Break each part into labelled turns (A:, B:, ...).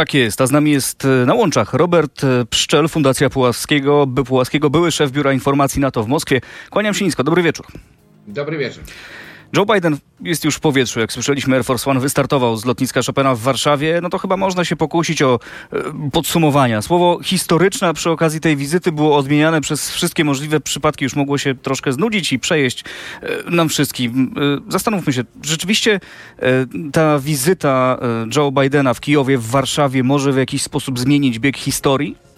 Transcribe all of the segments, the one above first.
A: Tak jest, a z nami jest e, na łączach Robert e, Pszczel, Fundacja Puławskiego, Puławskiego, były szef Biura Informacji NATO w Moskwie. Kłaniam się nisko, dobry wieczór.
B: Dobry wieczór.
A: Joe Biden jest już w powietrzu. Jak słyszeliśmy, Air Force One wystartował z lotniska Chopina w Warszawie. No to chyba można się pokusić o e, podsumowania. Słowo historyczne przy okazji tej wizyty było odmieniane przez wszystkie możliwe przypadki. Już mogło się troszkę znudzić i przejeść e, nam wszystkim. E, zastanówmy się, rzeczywiście ta wizyta Joe Bidena w Kijowie, w Warszawie może w jakiś sposób zmienić bieg historii?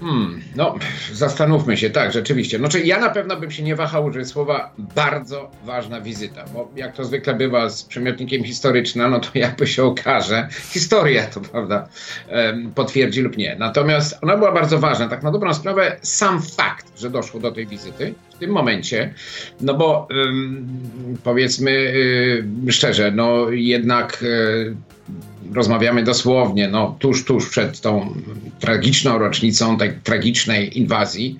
B: Hmm, no, zastanówmy się, tak, rzeczywiście. Znaczy, ja na pewno bym się nie wahał użyć słowa bardzo ważna wizyta, bo jak to zwykle bywa z przymiotnikiem historyczna, no to jakby się okaże, historia to prawda potwierdzi lub nie. Natomiast ona była bardzo ważna, tak na dobrą sprawę, sam fakt, że doszło do tej wizyty w tym momencie, no bo powiedzmy y, szczerze, no jednak y, rozmawiamy dosłownie, no, tuż, tuż przed tą tragiczną rocznicą tej tragicznej inwazji,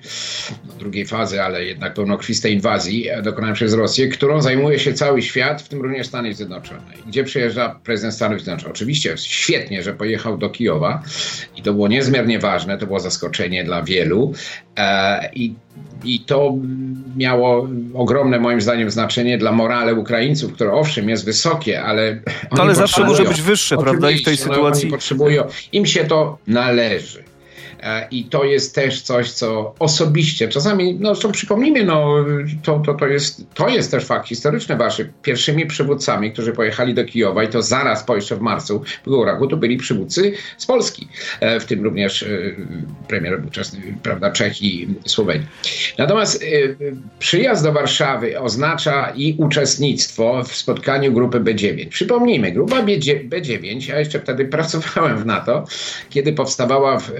B: no, drugiej fazy, ale jednak pełnokrwistej inwazji dokonanej przez Rosję, którą zajmuje się cały świat, w tym również Stany Zjednoczone. Gdzie przyjeżdża prezydent Stanów Zjednoczonych? Oczywiście świetnie, że pojechał do Kijowa i to było niezmiernie ważne, to było zaskoczenie dla wielu e, i i to miało ogromne, moim zdaniem, znaczenie dla morale Ukraińców, które owszem jest wysokie, ale.
A: ale zawsze może być wyższe, prawda? I w tej sytuacji.
B: Oni potrzebują, im się to należy. E, I to jest też coś, co osobiście, czasami, no zresztą przypomnijmy, no, to, to, to, jest, to jest też fakt historyczny waszy. Pierwszymi przywódcami, którzy pojechali do Kijowa i to zaraz po jeszcze w marcu tego roku, to byli przywódcy z Polski, e, w tym również e, premier ówczesny, prawda, Czech i Słowenii. Natomiast przyjazd do Warszawy oznacza i uczestnictwo w spotkaniu grupy B9. Przypomnijmy, grupa B9, ja jeszcze wtedy pracowałem w NATO, kiedy powstawała w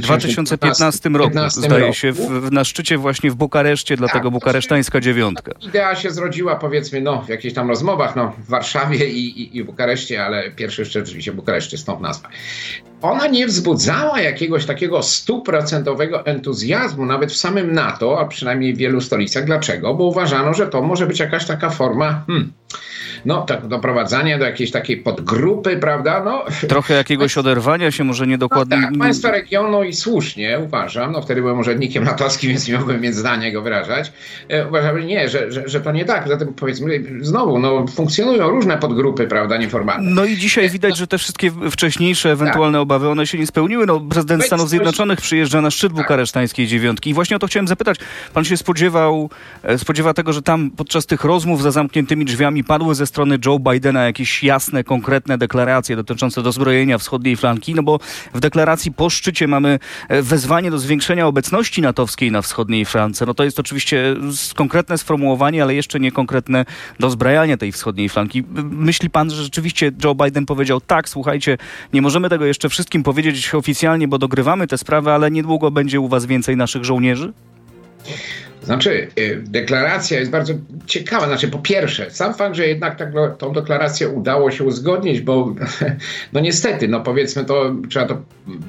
A: 2015 roku, 15 zdaje roku. się, w, na szczycie właśnie w Bukareszcie, dlatego tak, bukaresztańska dziewiątka.
B: Idea się zrodziła powiedzmy no, w jakichś tam rozmowach no, w Warszawie i, i, i Bukareszcie, ale pierwszy szczyt rzeczywiście Bukareszcie, stąd nazwa. Ona nie wzbudzała jakiegoś takiego stuprocentowego entuzjazmu nawet w samym NATO, a przynajmniej w wielu stolicach. Dlaczego? Bo uważano, że to może być jakaś taka forma hmm, no, tak, doprowadzania do jakiejś takiej podgrupy, prawda? No,
A: Trochę jakiegoś oderwania się, może niedokładnie.
B: No tak, państwa regionu i słusznie uważam, no wtedy byłem urzędnikiem natowskim, więc nie mogłem mieć zdania go wyrażać. E, uważam, że nie, że, że, że to nie tak. Zatem powiedzmy, znowu, no, funkcjonują różne podgrupy, prawda, nieformalne.
A: No i dzisiaj widać, że te wszystkie wcześniejsze ewentualne tak. obawy, one się nie spełniły. No, prezydent Stanów Zjednoczonych przyjeżdża na szczyt tak. bukaresztańskiej dziewiątki. I właśnie o to chciałem zapytać. Pan się spodziewał, e, spodziewa tego, że tam podczas tych rozmów za zamkniętymi drzwiami padły ze strony Joe Bidena jakieś jasne, konkretne deklaracje dotyczące dozbrojenia wschodniej flanki, no bo w deklaracji po szczycie mamy e, wezwanie do zwiększenia obecności natowskiej na wschodniej flance. No to jest oczywiście konkretne sformułowanie, ale jeszcze nie konkretne dozbrajanie tej wschodniej flanki. Myśli pan, że rzeczywiście Joe Biden powiedział tak, słuchajcie, nie możemy tego jeszcze wszystkim powiedzieć oficjalnie, bo dogrywamy tę sprawę, ale niedługo będzie u was więcej naszych żołnierzy?
B: Znaczy, y, deklaracja jest bardzo ciekawa. Znaczy, po pierwsze, sam fakt, że jednak tak, tą deklarację udało się uzgodnić, bo no niestety, no powiedzmy to, trzeba to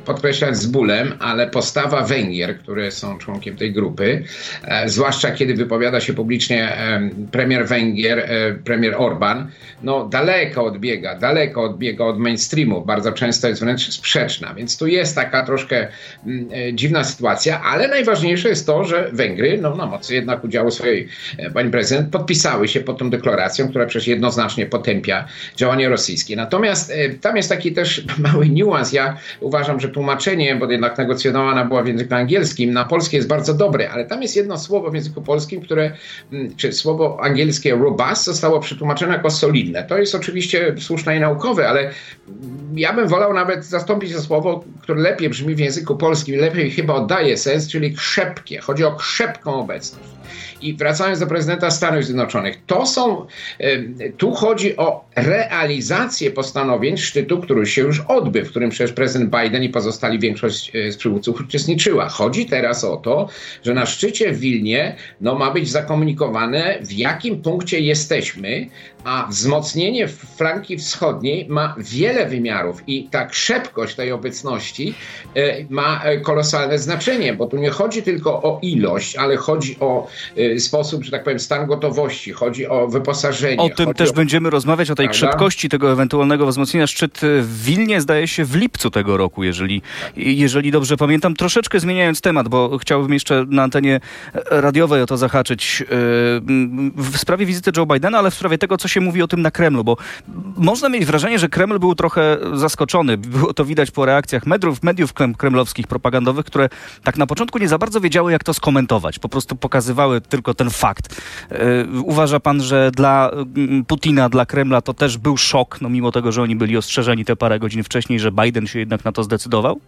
B: podkreślać z bólem, ale postawa Węgier, które są członkiem tej grupy, e, zwłaszcza kiedy wypowiada się publicznie e, premier Węgier, e, premier Orban, no daleko odbiega, daleko odbiega od mainstreamu, bardzo często jest wręcz sprzeczna, więc tu jest taka troszkę mm, dziwna sytuacja, ale najważniejsze jest to, że Węgry, no na mocy jednak udziału swojej e, pani prezydent, podpisały się pod tą deklaracją, która przecież jednoznacznie potępia działania rosyjskie. Natomiast e, tam jest taki też mały niuans. Ja uważam, że tłumaczenie, bo jednak negocjowana była w języku angielskim, na polskie jest bardzo dobre, ale tam jest jedno słowo w języku polskim, które, mm, czy słowo angielskie robust zostało przetłumaczone jako solidne. To jest oczywiście słuszne i naukowe, ale ja bym wolał nawet zastąpić to słowo, które lepiej brzmi w języku polskim, lepiej chyba oddaje sens, czyli krzepkie. Chodzi o krzepką Right. I wracając do prezydenta Stanów Zjednoczonych, to są, tu chodzi o realizację postanowień szczytu, który się już odbył, w którym przecież prezydent Biden i pozostali większość e, z przywódców uczestniczyła. Chodzi teraz o to, że na szczycie w Wilnie no, ma być zakomunikowane, w jakim punkcie jesteśmy, a wzmocnienie flanki wschodniej ma wiele wymiarów i ta krzepkość tej obecności e, ma e, kolosalne znaczenie, bo tu nie chodzi tylko o ilość, ale chodzi o sposób, że tak powiem, stan gotowości, chodzi o wyposażenie.
A: O tym też o... będziemy rozmawiać, o tej Prawda? szybkości tego ewentualnego wzmocnienia. Szczyt w Wilnie zdaje się w lipcu tego roku, jeżeli, jeżeli dobrze pamiętam. Troszeczkę zmieniając temat, bo chciałbym jeszcze na antenie radiowej o to zahaczyć. W sprawie wizyty Joe Bidena, ale w sprawie tego, co się mówi o tym na Kremlu, bo można mieć wrażenie, że Kreml był trochę zaskoczony. Było to widać po reakcjach mediów, mediów kremlowskich, propagandowych, które tak na początku nie za bardzo wiedziały, jak to skomentować. Po prostu pokazywały tylko ten fakt. E, uważa pan, że dla mm, Putina, dla Kremla to też był szok, no mimo tego, że oni byli ostrzeżeni te parę godzin wcześniej, że Biden się jednak na to zdecydował?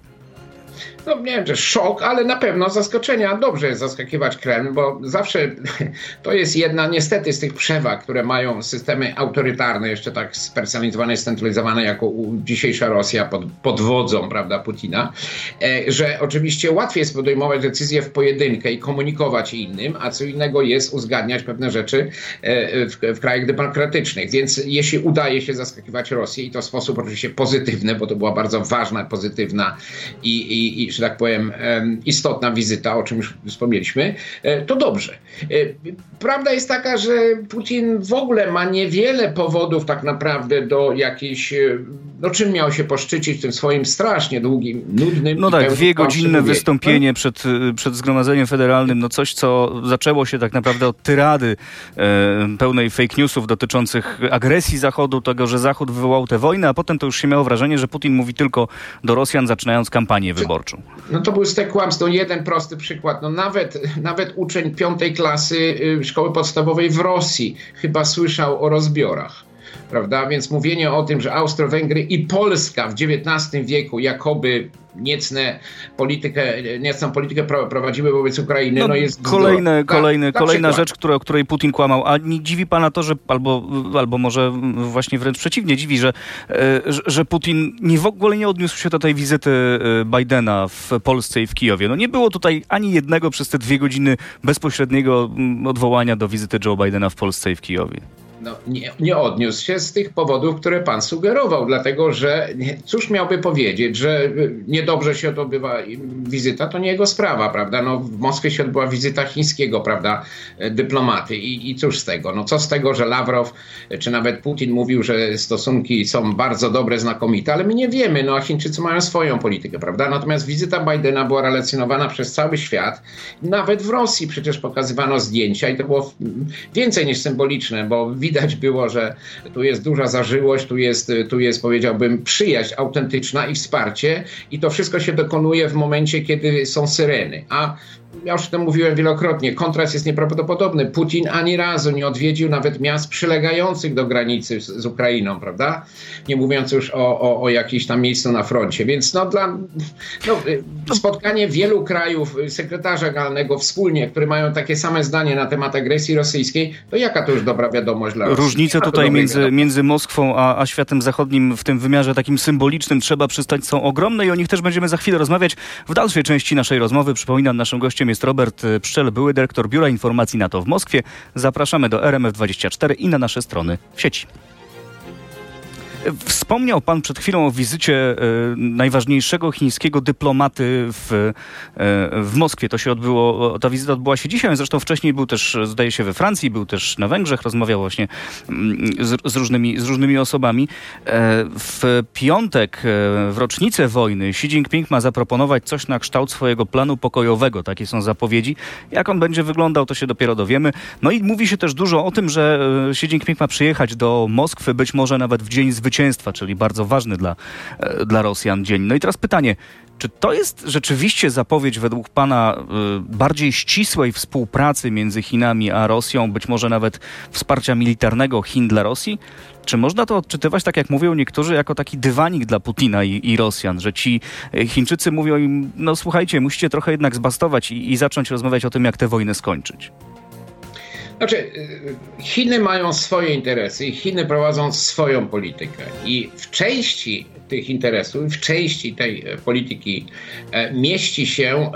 B: No nie wiem, czy szok, ale na pewno zaskoczenia. Dobrze jest zaskakiwać Kreml, bo zawsze to jest jedna niestety z tych przewag, które mają systemy autorytarne, jeszcze tak spersonalizowane, scentralizowane jako dzisiejsza Rosja pod, pod wodzą, prawda, Putina, e, że oczywiście łatwiej jest podejmować decyzje w pojedynkę i komunikować innym, a co innego jest uzgadniać pewne rzeczy e, w, w krajach demokratycznych. Więc jeśli udaje się zaskakiwać Rosję i to w sposób oczywiście pozytywny, bo to była bardzo ważna, pozytywna i, i, i że tak powiem, istotna wizyta, o czym już wspomnieliśmy, e, to dobrze. E, prawda jest taka, że Putin w ogóle ma niewiele powodów tak naprawdę do jakiejś, e, no czym miał się poszczycić tym swoim strasznie długim, nudnym...
A: No tak, dwie godzinne wystąpienie przed, przed Zgromadzeniem Federalnym, no coś, co zaczęło się tak naprawdę od tyrady e, pełnej fake newsów dotyczących agresji Zachodu, tego, że Zachód wywołał tę wojnę, a potem to już się miało wrażenie, że Putin mówi tylko do Rosjan, zaczynając kampanię wyborczą.
B: No to był z te kłamstwo. Jeden prosty przykład. No nawet, nawet uczeń piątej klasy y, szkoły podstawowej w Rosji chyba słyszał o rozbiorach prawda? Więc mówienie o tym, że Austro-Węgry i Polska w XIX wieku jakoby niecne politykę, niecną politykę prowadziły wobec Ukrainy, no, no jest
A: kolejne, tak, kolejne, kolejna rzecz, która, o której Putin kłamał. A nie dziwi pana to, że albo, albo może właśnie wręcz przeciwnie, dziwi, że, e, że Putin nie w ogóle nie odniósł się do tej wizyty e, Bidena w Polsce i w Kijowie. No nie było tutaj ani jednego przez te dwie godziny bezpośredniego odwołania do wizyty Joe Bidena w Polsce i w Kijowie
B: no, nie, nie, odniósł się z tych powodów, które pan sugerował, dlatego że cóż miałby powiedzieć, że niedobrze się odbywa wizyta, to nie jego sprawa, prawda? No, w Moskwie się odbyła wizyta chińskiego, prawda, dyplomaty i, i cóż z tego? No co z tego, że Lawrow czy nawet Putin mówił, że stosunki są bardzo dobre, znakomite, ale my nie wiemy, no a Chińczycy mają swoją politykę, prawda? Natomiast wizyta Bidena była relacjonowana przez cały świat, nawet w Rosji przecież pokazywano zdjęcia i to było więcej niż symboliczne, bo widać widać było, że tu jest duża zażyłość, tu jest, tu jest powiedziałbym przyjaźń autentyczna i wsparcie i to wszystko się dokonuje w momencie, kiedy są syreny. A ja już o tym mówiłem wielokrotnie, kontrast jest nieprawdopodobny. Putin ani razu nie odwiedził nawet miast przylegających do granicy z, z Ukrainą, prawda? Nie mówiąc już o, o, o jakimś tam miejscu na froncie. Więc no dla no, y, spotkanie wielu krajów, y, sekretarza generalnego wspólnie, które mają takie same zdanie na temat agresji rosyjskiej, to jaka to już dobra wiadomość dla Rosji?
A: Różnice tutaj między, między Moskwą a, a światem zachodnim w tym wymiarze takim symbolicznym trzeba przystać są ogromne i o nich też będziemy za chwilę rozmawiać w dalszej części naszej rozmowy. Przypominam, naszym gościem jest Robert Pszczel, były dyrektor Biura Informacji NATO w Moskwie. Zapraszamy do RMF24 i na nasze strony w sieci. Wspomniał pan przed chwilą o wizycie e, najważniejszego chińskiego dyplomaty w, e, w Moskwie. To się odbyło, ta wizyta odbyła się dzisiaj, zresztą wcześniej był też, zdaje się, we Francji, był też na Węgrzech, rozmawiał właśnie mm, z, z różnymi, z różnymi osobami. E, w piątek, w rocznicę wojny, Xi Jinping ma zaproponować coś na kształt swojego planu pokojowego. Takie są zapowiedzi. Jak on będzie wyglądał, to się dopiero dowiemy. No i mówi się też dużo o tym, że Xi Jinping ma przyjechać do Moskwy, być może nawet w dzień zwycięstwa zwycięstwa, czyli bardzo ważny dla, e, dla Rosjan dzień. No i teraz pytanie, czy to jest rzeczywiście zapowiedź według Pana y, bardziej ścisłej współpracy między Chinami a Rosją, być może nawet wsparcia militarnego Chin dla Rosji? Czy można to odczytywać, tak jak mówią niektórzy, jako taki dywanik dla Putina i, i Rosjan, że ci e, Chińczycy mówią im, no słuchajcie, musicie trochę jednak zbastować i, i zacząć rozmawiać o tym, jak tę wojnę skończyć?
B: Znaczy, Chiny mają swoje interesy i Chiny prowadzą swoją politykę. I w części tych interesów, w części tej e, polityki e, mieści się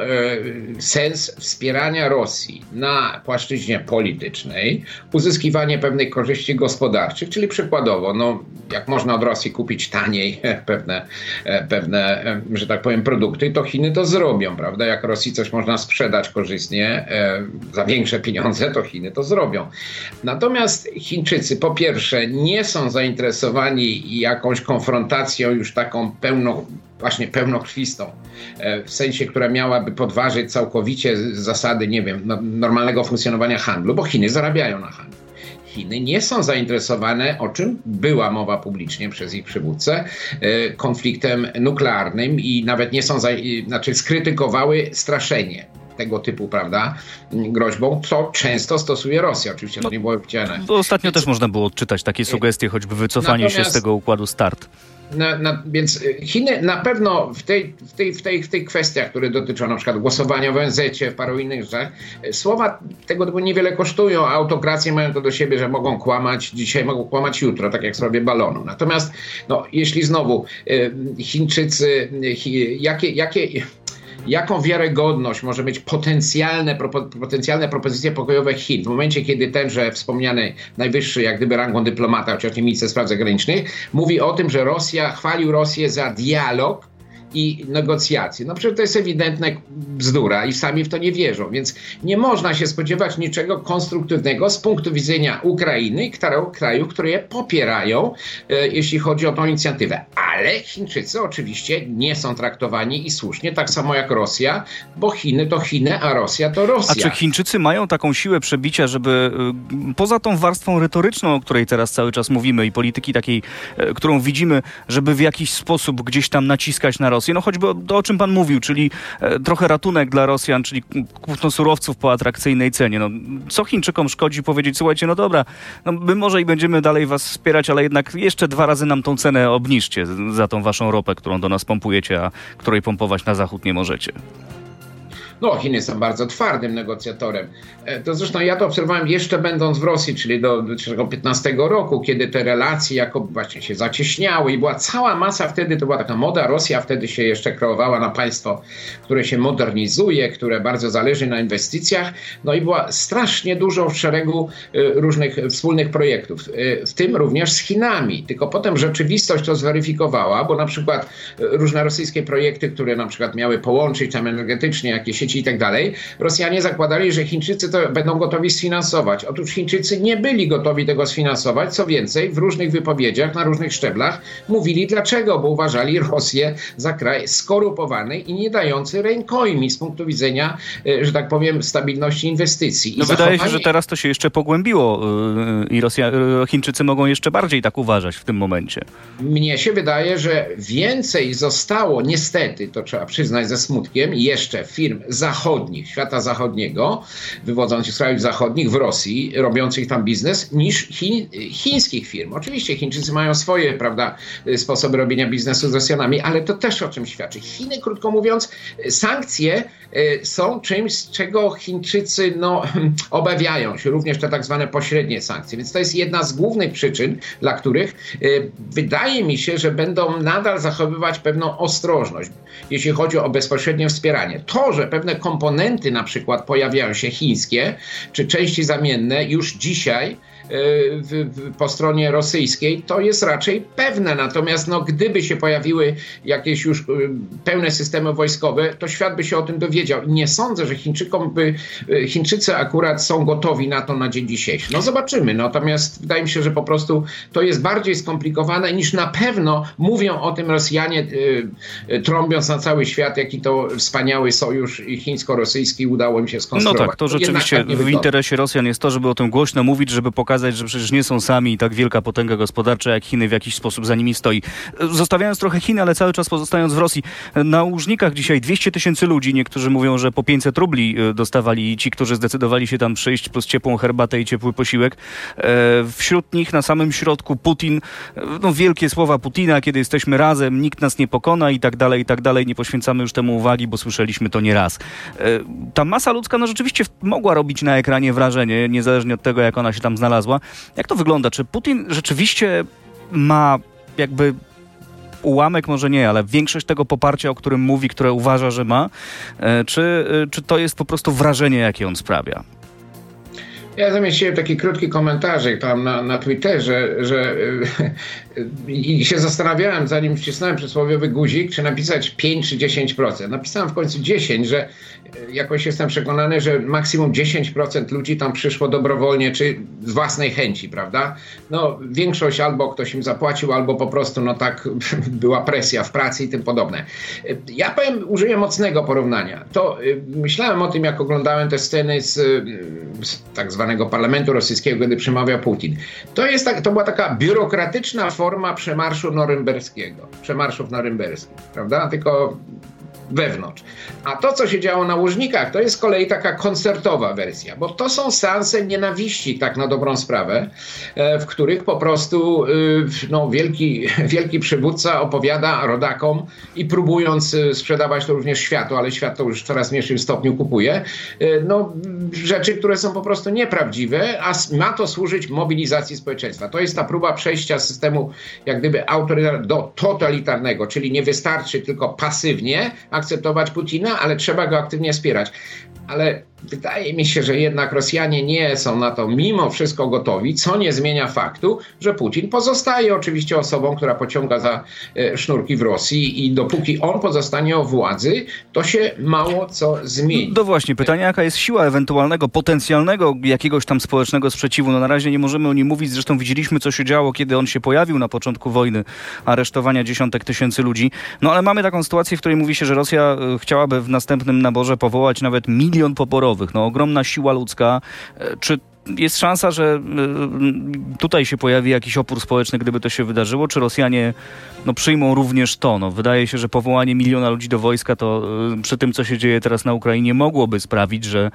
B: e, sens wspierania Rosji na płaszczyźnie politycznej, uzyskiwanie pewnej korzyści gospodarczych, czyli przykładowo, no, jak można od Rosji kupić taniej pewne, pewne, że tak powiem, produkty, to Chiny to zrobią, prawda? Jak Rosji coś można sprzedać korzystnie za większe pieniądze, to Chiny to zrobią. Natomiast Chińczycy po pierwsze nie są zainteresowani jakąś konfrontacją już taką pełną, właśnie pełnokrwistą, e, w sensie, która miałaby podważyć całkowicie zasady, nie wiem, no, normalnego funkcjonowania handlu, bo Chiny zarabiają na handlu. Chiny nie są zainteresowane, o czym była mowa publicznie przez ich przywódcę, e, konfliktem nuklearnym i nawet nie są, znaczy skrytykowały straszenie tego typu, prawda, groźbą, co często stosuje Rosja. Oczywiście no, to nie było chciane.
A: Ostatnio Więc... też można było odczytać takie sugestie, choćby wycofanie Natomiast... się z tego układu START.
B: Na, na, więc Chiny na pewno w tej, w, tej, w, tej, w tej kwestiach, które dotyczą na przykład głosowania w ONZ, w paru innych rzeczach, słowa tego typu niewiele kosztują, a autokracje mają to do siebie, że mogą kłamać dzisiaj, mogą kłamać jutro, tak jak sobie balonu. Natomiast no, jeśli znowu y, Chińczycy, jakie, jakie jaką wiarygodność może mieć potencjalne, propo, potencjalne propozycje pokojowe Chin? W momencie, kiedy tenże wspomniany najwyższy, jak gdyby rangą dyplomata, chociaż nie minister spraw zagranicznych, mówi o tym, że Rosja, chwalił Rosję za dialog, i negocjacje. No przecież to jest ewidentna bzdura i sami w to nie wierzą, więc nie można się spodziewać niczego konstruktywnego z punktu widzenia Ukrainy, kraju, które je popierają, e, jeśli chodzi o tą inicjatywę. Ale Chińczycy oczywiście nie są traktowani i słusznie, tak samo jak Rosja, bo Chiny to Chiny, a Rosja to Rosja.
A: A czy Chińczycy mają taką siłę przebicia, żeby e, poza tą warstwą retoryczną, o której teraz cały czas mówimy i polityki takiej, e, którą widzimy, żeby w jakiś sposób gdzieś tam naciskać na Rosję, Rosję. No choćby to, o czym pan mówił, czyli e, trochę ratunek dla Rosjan, czyli kupno surowców po atrakcyjnej cenie. No, co Chińczykom szkodzi powiedzieć, słuchajcie, no dobra, no my może i będziemy dalej was wspierać, ale jednak jeszcze dwa razy nam tą cenę obniżcie za tą waszą ropę, którą do nas pompujecie, a której pompować na zachód nie możecie.
B: No, Chiny są bardzo twardym negocjatorem. E, to zresztą ja to obserwowałem jeszcze będąc w Rosji, czyli do 2015 roku, kiedy te relacje jako właśnie się zacieśniały i była cała masa wtedy, to była taka moda, Rosja wtedy się jeszcze kreowała na państwo, które się modernizuje, które bardzo zależy na inwestycjach, no i była strasznie dużo w szeregu e, różnych wspólnych projektów, e, w tym również z Chinami. Tylko potem rzeczywistość to zweryfikowała, bo na przykład różne rosyjskie projekty, które na przykład miały połączyć tam energetycznie jakieś sieci i tak dalej, Rosjanie zakładali, że Chińczycy to będą gotowi sfinansować. Otóż Chińczycy nie byli gotowi tego sfinansować. Co więcej, w różnych wypowiedziach, na różnych szczeblach mówili dlaczego, bo uważali Rosję za kraj skorupowany i nie dający rękojmi z punktu widzenia, e, że tak powiem, stabilności inwestycji.
A: I no zachowanie... Wydaje się, że teraz to się jeszcze pogłębiło e, i Rosja, e, Chińczycy mogą jeszcze bardziej tak uważać w tym momencie.
B: Mnie się wydaje, że więcej zostało, niestety, to trzeba przyznać ze smutkiem, jeszcze firm zachodnich, świata zachodniego, wywodzących z krajów zachodnich w Rosji, robiących tam biznes, niż chińskich firm. Oczywiście Chińczycy mają swoje, prawda, sposoby robienia biznesu z Rosjanami, ale to też o czym świadczy. Chiny, krótko mówiąc, sankcje e, są czymś, z czego Chińczycy no, obawiają się, również te tak zwane pośrednie sankcje. Więc to jest jedna z głównych przyczyn, dla których e, wydaje mi się, że będą nadal zachowywać pewną ostrożność, jeśli chodzi o bezpośrednie wspieranie. To, że pewne komponenty na przykład pojawiają się chińskie, czy części zamienne już dzisiaj w, w, po stronie rosyjskiej, to jest raczej pewne. Natomiast no, gdyby się pojawiły jakieś już y, pełne systemy wojskowe, to świat by się o tym dowiedział. I nie sądzę, że Chińczykom by, y, Chińczycy akurat są gotowi na to na dzień dzisiejszy. No zobaczymy. Natomiast wydaje mi się, że po prostu to jest bardziej skomplikowane niż na pewno mówią o tym Rosjanie, y, y trąbiąc na cały świat, jaki to wspaniały sojusz chińsko-rosyjski udało im się skonstruować.
A: No tak, to rzeczywiście tak w interesie Rosjan jest to, żeby o tym głośno mówić, żeby pokazać pokazać, że przecież nie są sami i tak wielka potęga gospodarcza jak Chiny w jakiś sposób za nimi stoi. Zostawiając trochę Chiny, ale cały czas pozostając w Rosji, na Łużnikach dzisiaj 200 tysięcy ludzi, niektórzy mówią, że po 500 rubli e, dostawali ci, którzy zdecydowali się tam przyjść, plus ciepłą herbatę i ciepły posiłek. Wśród nich na samym środku Putin, no wielkie słowa Putina, kiedy jesteśmy razem, nikt nas nie pokona i tak dalej, i tak dalej. Nie poświęcamy już temu uwagi, bo słyszeliśmy to nieraz. Ta masa ludzka no rzeczywiście mogła robić na ekranie wrażenie, niezależnie od tego, jak ona się tam znalazła. Jak to wygląda? Czy Putin rzeczywiście ma jakby ułamek może nie, ale większość tego poparcia, o którym mówi, które uważa, że ma, e, czy, e, czy to jest po prostu wrażenie, jakie on sprawia?
B: Ja zamieściłem taki krótki komentarzyk tam na, na Twitterze, że i się zastanawiałem, zanim wcisnąłem przysłowiowy guzik, czy napisać 5 czy 10%. Napisałem w końcu 10, że jakoś jestem przekonany, że maksimum 10% ludzi tam przyszło dobrowolnie, czy z własnej chęci, prawda? No, większość albo ktoś im zapłacił, albo po prostu, no tak, była presja w pracy i tym podobne. Ja powiem, użyję mocnego porównania. To myślałem o tym, jak oglądałem te sceny z, z tak zwanego parlamentu rosyjskiego, kiedy przemawiał Putin. To, jest tak, to była taka biurokratyczna forma przemarszu norymberskiego, przemarszów norymberskich, prawda? Tylko wewnątrz. A to, co się działo na łużnikach, to jest z kolei taka koncertowa wersja, bo to są seanse nienawiści, tak na dobrą sprawę, e, w których po prostu y, no, wielki, wielki przywódca opowiada rodakom i próbując y, sprzedawać to również światu, ale świat to już w coraz mniejszym stopniu kupuje, no, rzeczy, które są po prostu nieprawdziwe, a ma to służyć mobilizacji społeczeństwa. To jest ta próba przejścia z systemu jak gdyby do totalitarnego, czyli nie wystarczy tylko pasywnie, akceptować Putina, ale trzeba go aktywnie wspierać. Ale Wydaje mi się, że jednak Rosjanie nie są na to mimo wszystko gotowi, co nie zmienia faktu, że Putin pozostaje oczywiście osobą, która pociąga za e, sznurki w Rosji i dopóki on pozostanie o władzy, to się mało co zmieni.
A: No właśnie, pytanie jaka jest siła ewentualnego, potencjalnego jakiegoś tam społecznego sprzeciwu. No na razie nie możemy o nim mówić, zresztą widzieliśmy co się działo, kiedy on się pojawił na początku wojny, aresztowania dziesiątek tysięcy ludzi. No ale mamy taką sytuację, w której mówi się, że Rosja e, chciałaby w następnym naborze powołać nawet milion no, ogromna siła ludzka. E, czy jest szansa, że e, tutaj się pojawi jakiś opór społeczny, gdyby to się wydarzyło? Czy Rosjanie no, przyjmą również to? No, wydaje się, że powołanie miliona ludzi do wojska to e, przy tym, co się dzieje teraz na Ukrainie, mogłoby sprawić, że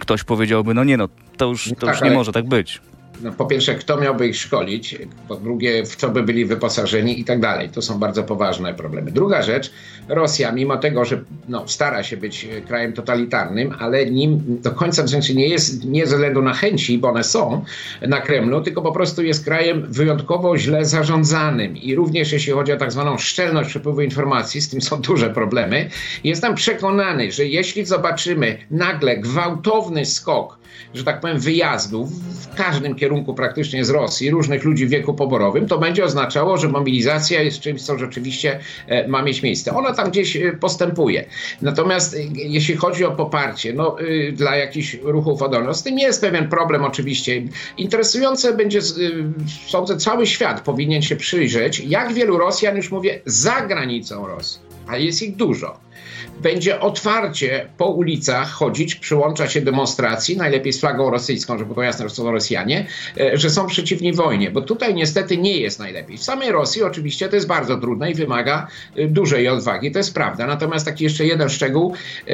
A: ktoś powiedziałby, no nie no, to już, to tak, już nie może tak być
B: no, po pierwsze, kto miałby ich szkolić, po drugie, w co by byli wyposażeni i tak dalej. To są bardzo poważne problemy. Druga rzecz, Rosja, mimo tego, że no, stara się być krajem totalitarnym, ale nim do końca w sensie nie jest nie ze względu na chęci, bo one są na Kremlu, tylko po prostu jest krajem wyjątkowo źle zarządzanym. I również jeśli chodzi o tak zwaną szczelność przepływu informacji, z tym są duże problemy. Jestem przekonany, że jeśli zobaczymy nagle gwałtowny skok, że tak powiem, wyjazdów w każdym kierunku praktycznie z Rosji, różnych ludzi w wieku poborowym, to będzie oznaczało, że mobilizacja jest czymś, co rzeczywiście e, ma mieć miejsce. Ona tam gdzieś e, postępuje. Natomiast e, jeśli chodzi o poparcie no, dla jakichś ruchów oddolnych, z tym jest pewien problem oczywiście. Interesujące będzie, sądzę, cały świat powinien się przyjrzeć, jak wielu Rosjan, już mówię, za granicą Rosji, a jest ich dużo będzie otwarcie po ulicach chodzić, przyłącza się demonstracji, najlepiej z flagą rosyjską, żeby było jasne, że są Rosjanie, e, że są przeciwni wojnie, bo tutaj niestety nie jest najlepiej. W samej Rosji oczywiście to jest bardzo trudne i wymaga e, dużej odwagi, to jest prawda. Natomiast taki jeszcze jeden szczegół, e,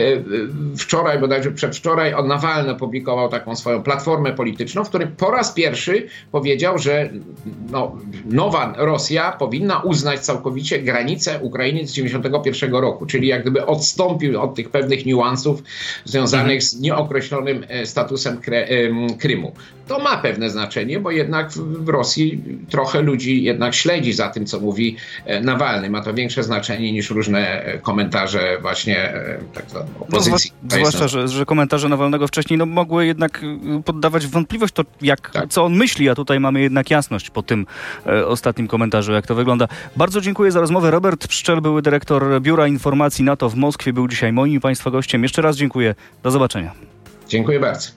B: wczoraj, bodajże przedwczoraj, on Nawalny opublikował taką swoją platformę polityczną, w której po raz pierwszy powiedział, że no, nowa Rosja powinna uznać całkowicie granice Ukrainy z 1991 roku, czyli jak gdyby od odstąpił od tych pewnych niuansów związanych z nieokreślonym e, statusem Krymu. To ma pewne znaczenie, bo jednak w Rosji trochę ludzi jednak śledzi za tym, co mówi e, Nawalny. Ma to większe znaczenie niż różne e, komentarze właśnie tak opozycji.
A: No, zwłaszcza, że, że, komentarze Nawalnego wcześniej no, mogły jednak poddawać wątpliwość to, jak, tak. co on myśli, a tutaj mamy jednak jasność po tym e, ostatnim komentarzu, jak to wygląda. Bardzo dziękuję za rozmowę. Robert Pszczel, były dyrektor Biura Informacji NATO w był dzisiaj moim i Państwa gościem. Jeszcze raz dziękuję. Do zobaczenia.
B: Dziękuję bardzo.